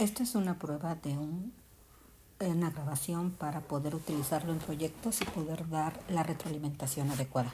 Esta es una prueba de un, eh, una grabación para poder utilizarlo en proyectos y poder dar la retroalimentación adecuada.